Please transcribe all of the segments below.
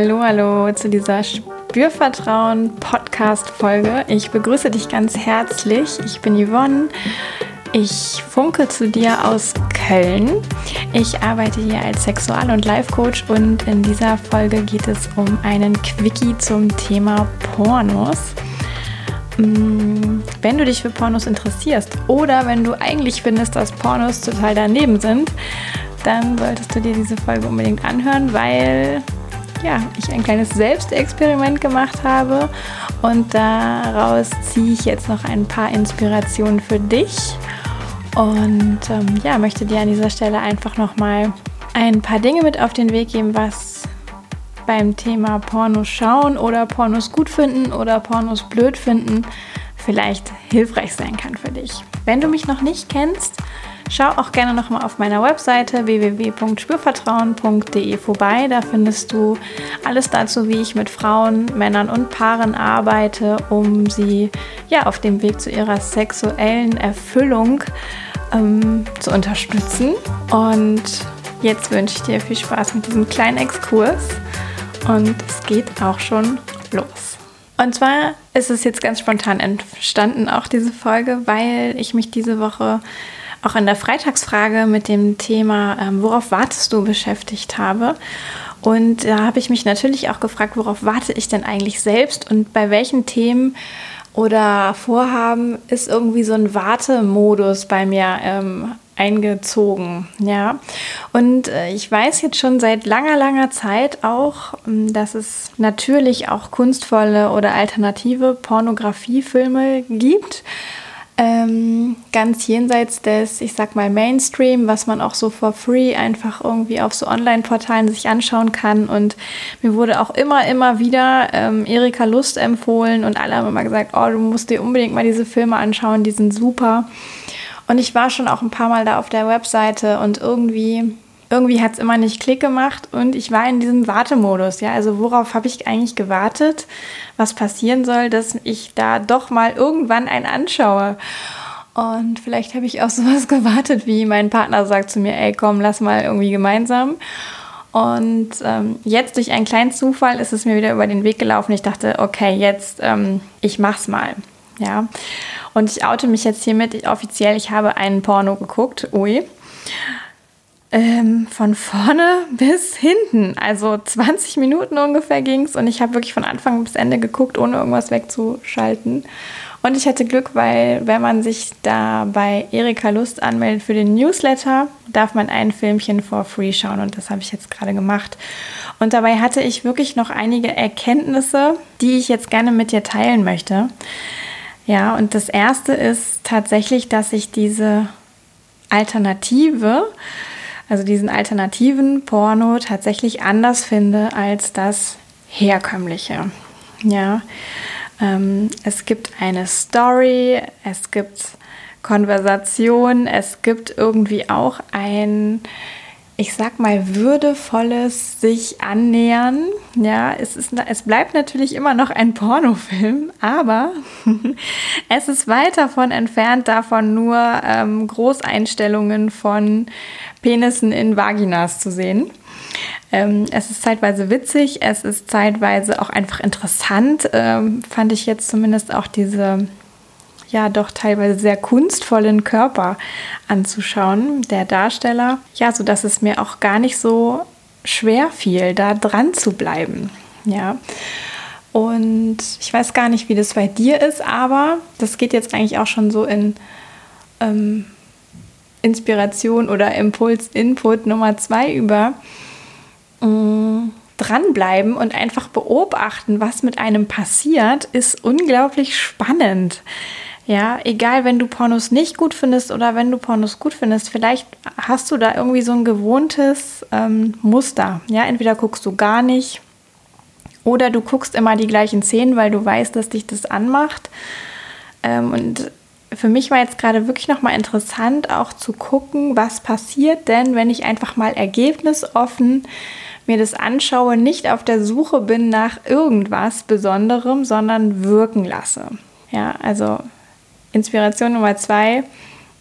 Hallo, hallo zu dieser Spürvertrauen Podcast Folge. Ich begrüße dich ganz herzlich. Ich bin Yvonne. Ich funke zu dir aus Köln. Ich arbeite hier als Sexual- und Life-Coach und in dieser Folge geht es um einen Quickie zum Thema Pornos. Mm, wenn du dich für Pornos interessierst oder wenn du eigentlich findest, dass Pornos total daneben sind, dann solltest du dir diese Folge unbedingt anhören, weil ja, ich ein kleines Selbstexperiment gemacht habe. Und daraus ziehe ich jetzt noch ein paar Inspirationen für dich. Und ähm, ja, möchte dir an dieser Stelle einfach noch mal ein paar Dinge mit auf den Weg geben, was beim Thema Pornos schauen oder Pornos gut finden oder Pornos blöd finden vielleicht hilfreich sein kann für dich. Wenn du mich noch nicht kennst, Schau auch gerne nochmal auf meiner Webseite www.spürvertrauen.de vorbei. Da findest du alles dazu, wie ich mit Frauen, Männern und Paaren arbeite, um sie ja auf dem Weg zu ihrer sexuellen Erfüllung ähm, zu unterstützen. Und jetzt wünsche ich dir viel Spaß mit diesem kleinen Exkurs. Und es geht auch schon los. Und zwar ist es jetzt ganz spontan entstanden, auch diese Folge, weil ich mich diese Woche auch in der Freitagsfrage mit dem Thema, ähm, worauf wartest du, beschäftigt habe. Und da habe ich mich natürlich auch gefragt, worauf warte ich denn eigentlich selbst und bei welchen Themen oder Vorhaben ist irgendwie so ein Wartemodus bei mir ähm, eingezogen. Ja, und äh, ich weiß jetzt schon seit langer, langer Zeit auch, ähm, dass es natürlich auch kunstvolle oder alternative Pornografiefilme gibt ähm, ganz jenseits des, ich sag mal, Mainstream, was man auch so for free einfach irgendwie auf so Online-Portalen sich anschauen kann. Und mir wurde auch immer, immer wieder ähm, Erika Lust empfohlen und alle haben immer gesagt, oh, du musst dir unbedingt mal diese Filme anschauen, die sind super. Und ich war schon auch ein paar Mal da auf der Webseite und irgendwie irgendwie hat es immer nicht Klick gemacht und ich war in diesem Wartemodus. Ja, also worauf habe ich eigentlich gewartet, was passieren soll, dass ich da doch mal irgendwann einen anschaue. Und vielleicht habe ich auch sowas gewartet, wie mein Partner sagt zu mir, ey, komm, lass mal irgendwie gemeinsam. Und ähm, jetzt durch einen kleinen Zufall ist es mir wieder über den Weg gelaufen. Ich dachte, okay, jetzt, ähm, ich mach's mal. Ja. Und ich oute mich jetzt hiermit offiziell, ich habe einen Porno geguckt. Ui. Ähm, von vorne bis hinten. Also 20 Minuten ungefähr ging es und ich habe wirklich von Anfang bis Ende geguckt, ohne irgendwas wegzuschalten. Und ich hatte Glück, weil wenn man sich da bei Erika Lust anmeldet für den Newsletter, darf man ein Filmchen for free schauen und das habe ich jetzt gerade gemacht. Und dabei hatte ich wirklich noch einige Erkenntnisse, die ich jetzt gerne mit dir teilen möchte. Ja, und das erste ist tatsächlich, dass ich diese Alternative also diesen alternativen Porno tatsächlich anders finde als das herkömmliche. Ja, ähm, es gibt eine Story, es gibt Konversation, es gibt irgendwie auch ein ich sag mal, würdevolles sich annähern. Ja, es, ist, es bleibt natürlich immer noch ein Pornofilm, aber es ist weit davon entfernt, davon nur ähm, Großeinstellungen von Penissen in Vaginas zu sehen. Ähm, es ist zeitweise witzig, es ist zeitweise auch einfach interessant, ähm, fand ich jetzt zumindest auch diese ja doch teilweise sehr kunstvollen Körper anzuschauen, der Darsteller. Ja, so dass es mir auch gar nicht so schwer fiel, da dran zu bleiben. Ja. Und ich weiß gar nicht, wie das bei dir ist, aber das geht jetzt eigentlich auch schon so in ähm, Inspiration oder Impuls, Input Nummer zwei über. Ähm, dranbleiben und einfach beobachten, was mit einem passiert, ist unglaublich spannend. Ja, egal, wenn du Pornos nicht gut findest oder wenn du Pornos gut findest, vielleicht hast du da irgendwie so ein gewohntes ähm, Muster. Ja, entweder guckst du gar nicht oder du guckst immer die gleichen Szenen, weil du weißt, dass dich das anmacht. Ähm, und für mich war jetzt gerade wirklich nochmal interessant, auch zu gucken, was passiert denn, wenn ich einfach mal ergebnisoffen mir das anschaue, nicht auf der Suche bin nach irgendwas Besonderem, sondern wirken lasse. Ja, also Inspiration Nummer zwei,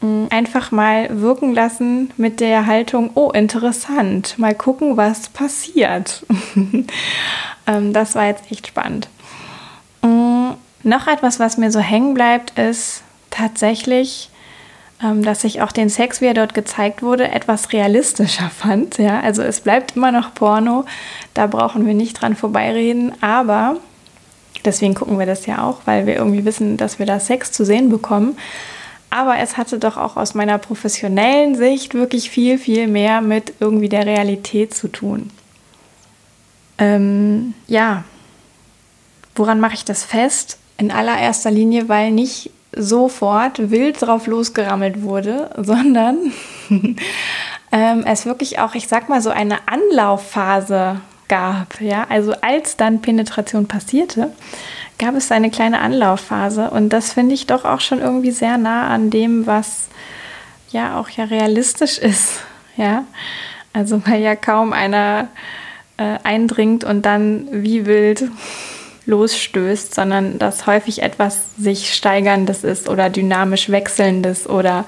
mm, einfach mal wirken lassen mit der Haltung, oh, interessant, mal gucken, was passiert. ähm, das war jetzt echt spannend. Mhm. Noch etwas, was mir so hängen bleibt, ist tatsächlich, ähm, dass ich auch den Sex, wie er dort gezeigt wurde, etwas realistischer fand. Ja, also es bleibt immer noch Porno, da brauchen wir nicht dran vorbeireden, aber deswegen gucken wir das ja auch, weil wir irgendwie wissen, dass wir da Sex zu sehen bekommen. Aber es hatte doch auch aus meiner professionellen Sicht wirklich viel, viel mehr mit irgendwie der Realität zu tun. Ähm, ja, woran mache ich das fest? In allererster Linie, weil nicht sofort wild drauf losgerammelt wurde, sondern ähm, es wirklich auch, ich sag mal, so eine Anlaufphase gab. Ja, also als dann Penetration passierte, gab es eine kleine Anlaufphase und das finde ich doch auch schon irgendwie sehr nah an dem, was ja auch ja realistisch ist. Ja, also weil ja kaum einer äh, eindringt und dann wie wild losstößt, sondern dass häufig etwas sich steigerndes ist oder dynamisch wechselndes oder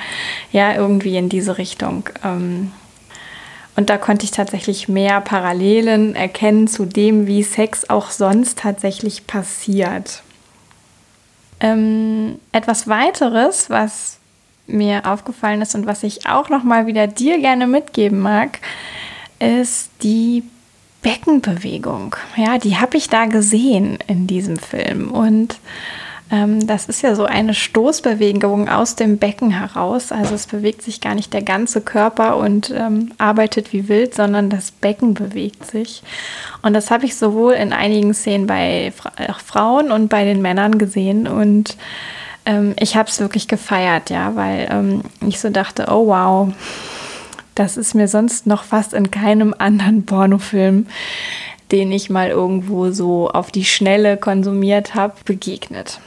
ja, irgendwie in diese Richtung. Ähm, und da konnte ich tatsächlich mehr Parallelen erkennen zu dem, wie Sex auch sonst tatsächlich passiert. Ähm, etwas weiteres, was mir aufgefallen ist und was ich auch noch mal wieder dir gerne mitgeben mag, ist die Beckenbewegung. Ja, die habe ich da gesehen in diesem Film. Und das ist ja so eine Stoßbewegung aus dem Becken heraus. Also es bewegt sich gar nicht der ganze Körper und ähm, arbeitet wie wild, sondern das Becken bewegt sich. Und das habe ich sowohl in einigen Szenen bei Fra Frauen und bei den Männern gesehen. Und ähm, ich habe es wirklich gefeiert, ja, weil ähm, ich so dachte, oh wow das ist mir sonst noch fast in keinem anderen Pornofilm, den ich mal irgendwo so auf die Schnelle konsumiert habe, begegnet.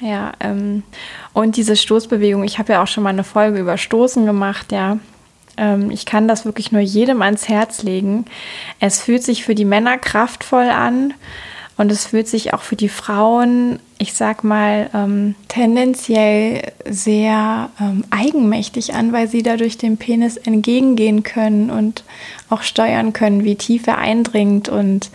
Ja, ähm, und diese Stoßbewegung, ich habe ja auch schon mal eine Folge über Stoßen gemacht, ja. Ähm, ich kann das wirklich nur jedem ans Herz legen. Es fühlt sich für die Männer kraftvoll an. Und es fühlt sich auch für die Frauen, ich sag mal, ähm, tendenziell sehr ähm, eigenmächtig an, weil sie dadurch dem Penis entgegengehen können und auch steuern können, wie tief er eindringt. Und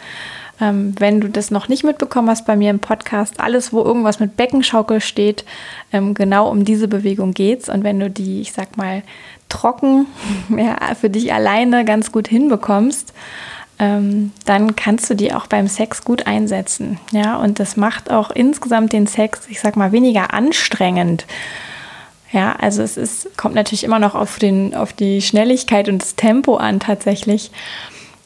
ähm, wenn du das noch nicht mitbekommen hast bei mir im Podcast, alles, wo irgendwas mit Beckenschaukel steht, ähm, genau um diese Bewegung geht's. Und wenn du die, ich sag mal, trocken ja, für dich alleine ganz gut hinbekommst, ähm, dann kannst du die auch beim Sex gut einsetzen. Ja, und das macht auch insgesamt den Sex, ich sag mal, weniger anstrengend. Ja, also es ist, kommt natürlich immer noch auf, den, auf die Schnelligkeit und das Tempo an tatsächlich.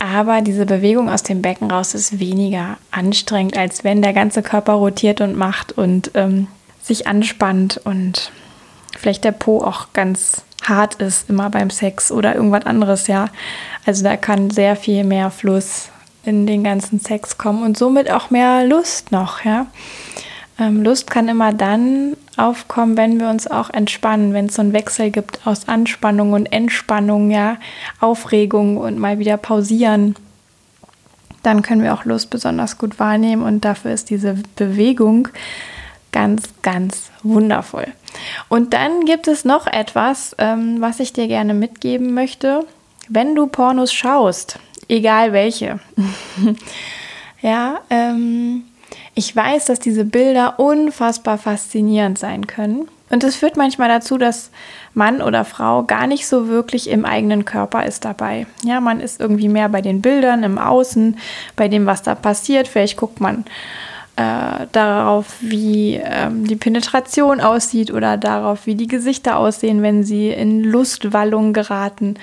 Aber diese Bewegung aus dem Becken raus ist weniger anstrengend, als wenn der ganze Körper rotiert und macht und ähm, sich anspannt und vielleicht der Po auch ganz hart ist, immer beim Sex oder irgendwas anderes, ja. Also da kann sehr viel mehr Fluss in den ganzen Sex kommen und somit auch mehr Lust noch, ja. Ähm, Lust kann immer dann aufkommen, wenn wir uns auch entspannen, wenn es so einen Wechsel gibt aus Anspannung und Entspannung, ja, Aufregung und mal wieder pausieren. Dann können wir auch Lust besonders gut wahrnehmen und dafür ist diese Bewegung ganz, ganz wundervoll. Und dann gibt es noch etwas, ähm, was ich dir gerne mitgeben möchte. Wenn du Pornos schaust, egal welche, ja, ähm, ich weiß, dass diese Bilder unfassbar faszinierend sein können. Und es führt manchmal dazu, dass Mann oder Frau gar nicht so wirklich im eigenen Körper ist dabei. Ja, man ist irgendwie mehr bei den Bildern im Außen, bei dem, was da passiert. Vielleicht guckt man äh, darauf, wie ähm, die Penetration aussieht oder darauf, wie die Gesichter aussehen, wenn sie in Lustwallung geraten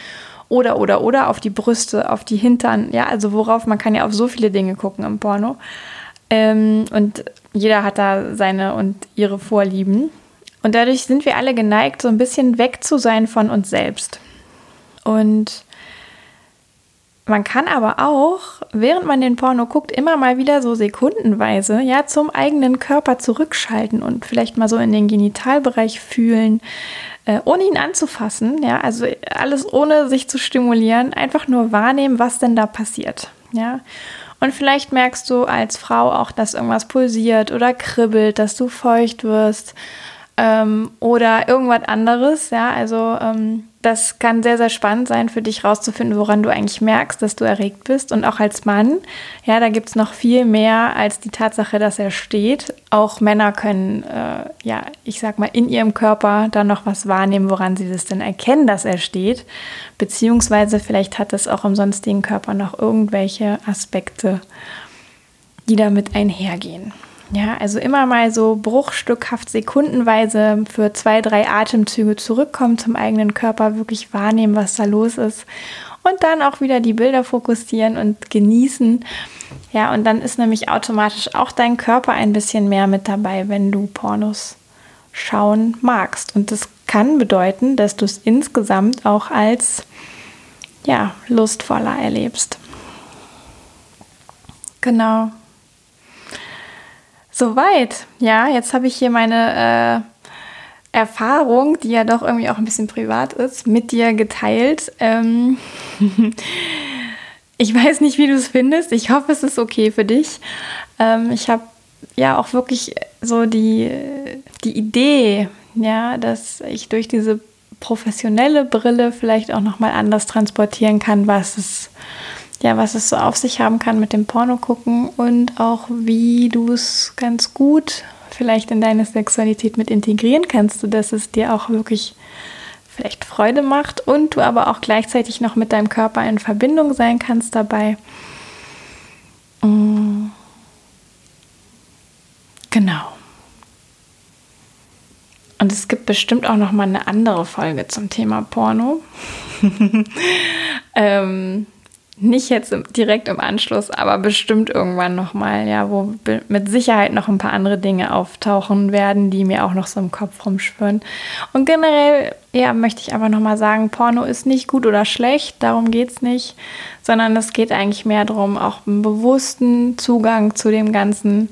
oder oder oder auf die Brüste, auf die Hintern, ja, also worauf man kann ja auf so viele Dinge gucken im Porno. Ähm, und jeder hat da seine und ihre Vorlieben. Und dadurch sind wir alle geneigt, so ein bisschen weg zu sein von uns selbst. Und man kann aber auch, während man den Porno guckt, immer mal wieder so sekundenweise ja zum eigenen Körper zurückschalten und vielleicht mal so in den Genitalbereich fühlen, äh, ohne ihn anzufassen. Ja, also alles ohne sich zu stimulieren, einfach nur wahrnehmen, was denn da passiert. Ja. Und vielleicht merkst du als Frau auch, dass irgendwas pulsiert oder kribbelt, dass du feucht wirst. Ähm, oder irgendwas anderes. Ja, also ähm, das kann sehr, sehr spannend sein für dich rauszufinden, woran du eigentlich merkst, dass du erregt bist. Und auch als Mann, ja, da gibt es noch viel mehr als die Tatsache, dass er steht. Auch Männer können, äh, ja, ich sag mal, in ihrem Körper dann noch was wahrnehmen, woran sie das denn erkennen, dass er steht. Beziehungsweise vielleicht hat es auch im sonstigen Körper noch irgendwelche Aspekte, die damit einhergehen. Ja, also immer mal so bruchstückhaft sekundenweise für zwei, drei Atemzüge zurückkommen zum eigenen Körper, wirklich wahrnehmen, was da los ist und dann auch wieder die Bilder fokussieren und genießen. Ja, und dann ist nämlich automatisch auch dein Körper ein bisschen mehr mit dabei, wenn du Pornos schauen magst. Und das kann bedeuten, dass du es insgesamt auch als ja, lustvoller erlebst. Genau. Soweit. Ja, jetzt habe ich hier meine äh, Erfahrung, die ja doch irgendwie auch ein bisschen privat ist, mit dir geteilt. Ähm ich weiß nicht, wie du es findest. Ich hoffe, es ist okay für dich. Ähm, ich habe ja auch wirklich so die, die Idee, ja, dass ich durch diese professionelle Brille vielleicht auch nochmal anders transportieren kann, was es ja, was es so auf sich haben kann mit dem Porno gucken und auch wie du es ganz gut vielleicht in deine Sexualität mit integrieren kannst, sodass es dir auch wirklich vielleicht Freude macht und du aber auch gleichzeitig noch mit deinem Körper in Verbindung sein kannst dabei. Mm. Genau. Und es gibt bestimmt auch noch mal eine andere Folge zum Thema Porno. ähm, nicht jetzt direkt im Anschluss, aber bestimmt irgendwann nochmal, ja, wo mit Sicherheit noch ein paar andere Dinge auftauchen werden, die mir auch noch so im Kopf rumschwirren. Und generell, ja, möchte ich aber nochmal sagen, Porno ist nicht gut oder schlecht, darum geht es nicht, sondern es geht eigentlich mehr darum, auch einen bewussten Zugang zu dem ganzen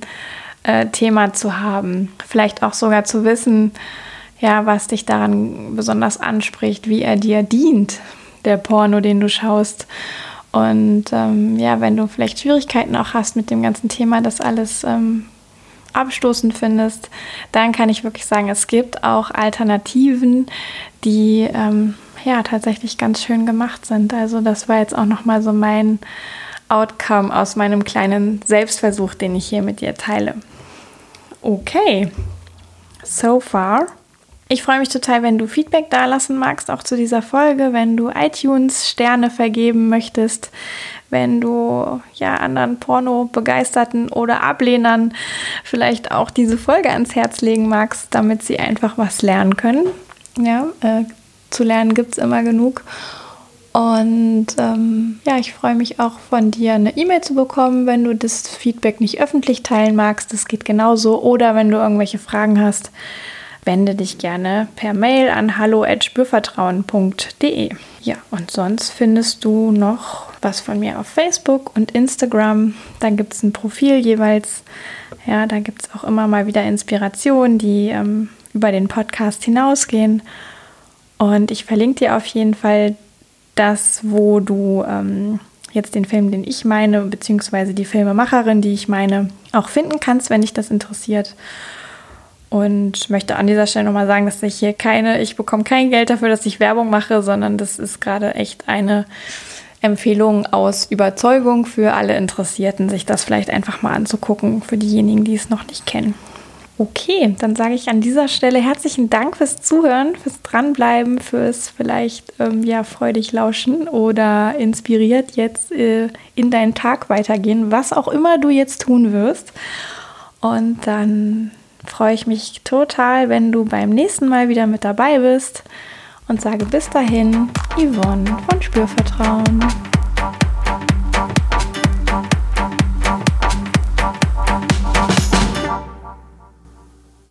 äh, Thema zu haben. Vielleicht auch sogar zu wissen, ja, was dich daran besonders anspricht, wie er dir dient, der Porno, den du schaust und ähm, ja, wenn du vielleicht Schwierigkeiten auch hast mit dem ganzen Thema, das alles ähm, abstoßend findest, dann kann ich wirklich sagen, es gibt auch Alternativen, die ähm, ja tatsächlich ganz schön gemacht sind. Also das war jetzt auch nochmal so mein Outcome aus meinem kleinen Selbstversuch, den ich hier mit dir teile. Okay, so far ich freue mich total, wenn du Feedback dalassen magst, auch zu dieser Folge, wenn du iTunes Sterne vergeben möchtest, wenn du ja anderen Porno-Begeisterten oder Ablehnern vielleicht auch diese Folge ans Herz legen magst, damit sie einfach was lernen können. Ja, äh, zu lernen gibt es immer genug. Und ähm, ja, ich freue mich auch von dir eine E-Mail zu bekommen, wenn du das Feedback nicht öffentlich teilen magst. Das geht genauso. Oder wenn du irgendwelche Fragen hast wende dich gerne per Mail an hallo@spürvertrauen.de. Ja, und sonst findest du noch was von mir auf Facebook und Instagram. Da gibt es ein Profil jeweils. Ja, da gibt es auch immer mal wieder Inspirationen, die ähm, über den Podcast hinausgehen. Und ich verlinke dir auf jeden Fall das, wo du ähm, jetzt den Film, den ich meine, beziehungsweise die Filmemacherin, die ich meine, auch finden kannst, wenn dich das interessiert. Und möchte an dieser Stelle nochmal sagen, dass ich hier keine, ich bekomme kein Geld dafür, dass ich Werbung mache, sondern das ist gerade echt eine Empfehlung aus Überzeugung für alle Interessierten, sich das vielleicht einfach mal anzugucken, für diejenigen, die es noch nicht kennen. Okay, dann sage ich an dieser Stelle herzlichen Dank fürs Zuhören, fürs Dranbleiben, fürs vielleicht ähm, ja freudig lauschen oder inspiriert jetzt äh, in deinen Tag weitergehen, was auch immer du jetzt tun wirst. Und dann freue ich mich total, wenn du beim nächsten Mal wieder mit dabei bist und sage bis dahin, Yvonne von Spürvertrauen.